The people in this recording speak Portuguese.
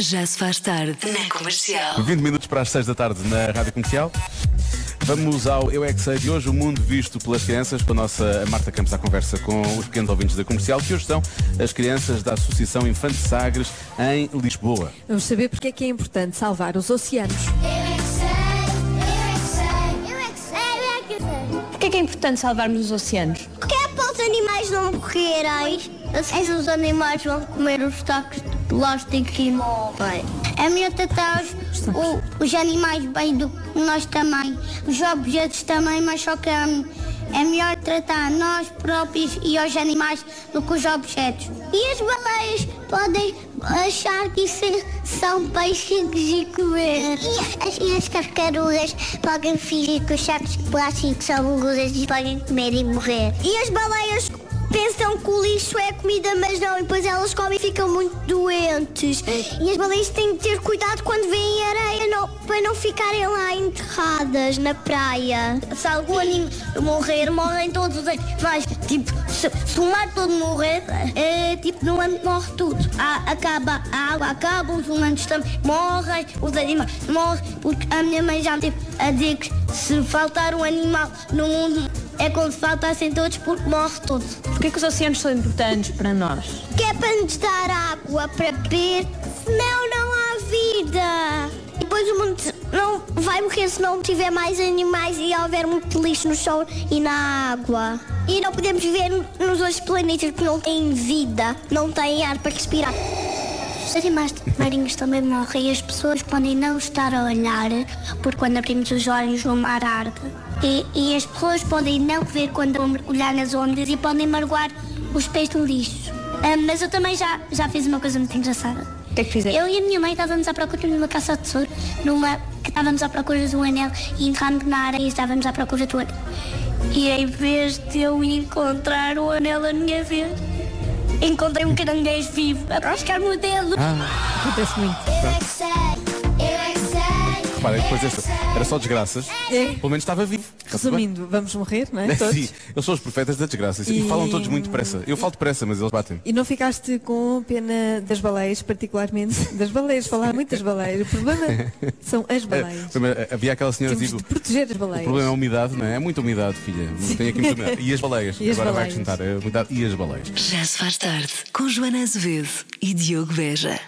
Já se faz tarde na comercial. 20 minutos para as 6 da tarde na Rádio Comercial. Vamos ao Eu é que sei de hoje, o mundo visto pelas crianças, com a nossa Marta Campos à conversa com os pequenos ouvintes da comercial, que hoje são as crianças da Associação Infante Sagres em Lisboa. Vamos saber porque é que é importante salvar os oceanos. Porquê é que é importante salvarmos os oceanos? Porque é para os animais não morrerem. Assim os animais vão comer os tacos de plástico e morrem. É melhor tratar os, os animais bem do que nós também. Os objetos também, mas só que é, é melhor tratar nós próprios e os animais do que os objetos. E as baleias podem achar que isso são peixes e comer. E as, as tartarugas podem fingir que os sacos de plástico são gorduras e podem comer e morrer. E as baleias pensam que o lixo é comida, mas não, e depois elas comem e ficam muito doentes. E as baleias têm que ter cuidado quando veem areia não- para não ficarem lá enterradas na praia. Se algum animal morrer, morrem todos os animais. Tipo, se, se o mar todo morrer, é, tipo, no ano morre tudo. A- acaba a água, acaba, os humanos também morrem, os animais morrem, porque a minha mãe já me teve a dizer que se faltar um animal no mundo é como se faltassem todos porque morre tudo. Porquê que os oceanos são importantes para nós? Que é para nos dar água para beber, senão não há vida. Depois não vai morrer se não tiver mais animais e houver muito lixo no chão e na água. E não podemos viver nos outros planetas que não têm vida, não têm ar para respirar. Os animais marinhos também morrem e as pessoas podem não estar a olhar, porque quando abrimos os olhos o mar arde. E, e as pessoas podem não ver quando vão mergulhar nas ondas e podem magoar os pés no lixo. Ah, mas eu também já, já fiz uma coisa muito engraçada. Que é que fizeste? Eu e a minha mãe estávamos à procura numa caça de tesouro, numa que estávamos à procura de um anel e entramos na areia e estávamos à procura do anel. E em vez de eu encontrar o anel a minha vez, encontrei um caranguejo vivo a rascar-me o dedo. Acontece muito. Reparem, depois desta era só desgraças, É. pelo menos estava vivo. Resumindo, vamos morrer, não é? Todos. Sim, eles são os profetas da desgraça e, E- falam todos muito depressa. Eu falo depressa, mas eles batem. E não ficaste com pena das baleias, particularmente das baleias, falar muito das baleias. O problema são as baleias. É, Havia aquela senhora que Temos digo, de proteger as o baleias. problema é a umidade, não é? É muita umidade, filha. Tem aqui muita umidade. E as baleias. E as Agora vai baleias. acrescentar a umidade e as baleias. Já se faz tarde com Joana Azevedo e Diogo Beja.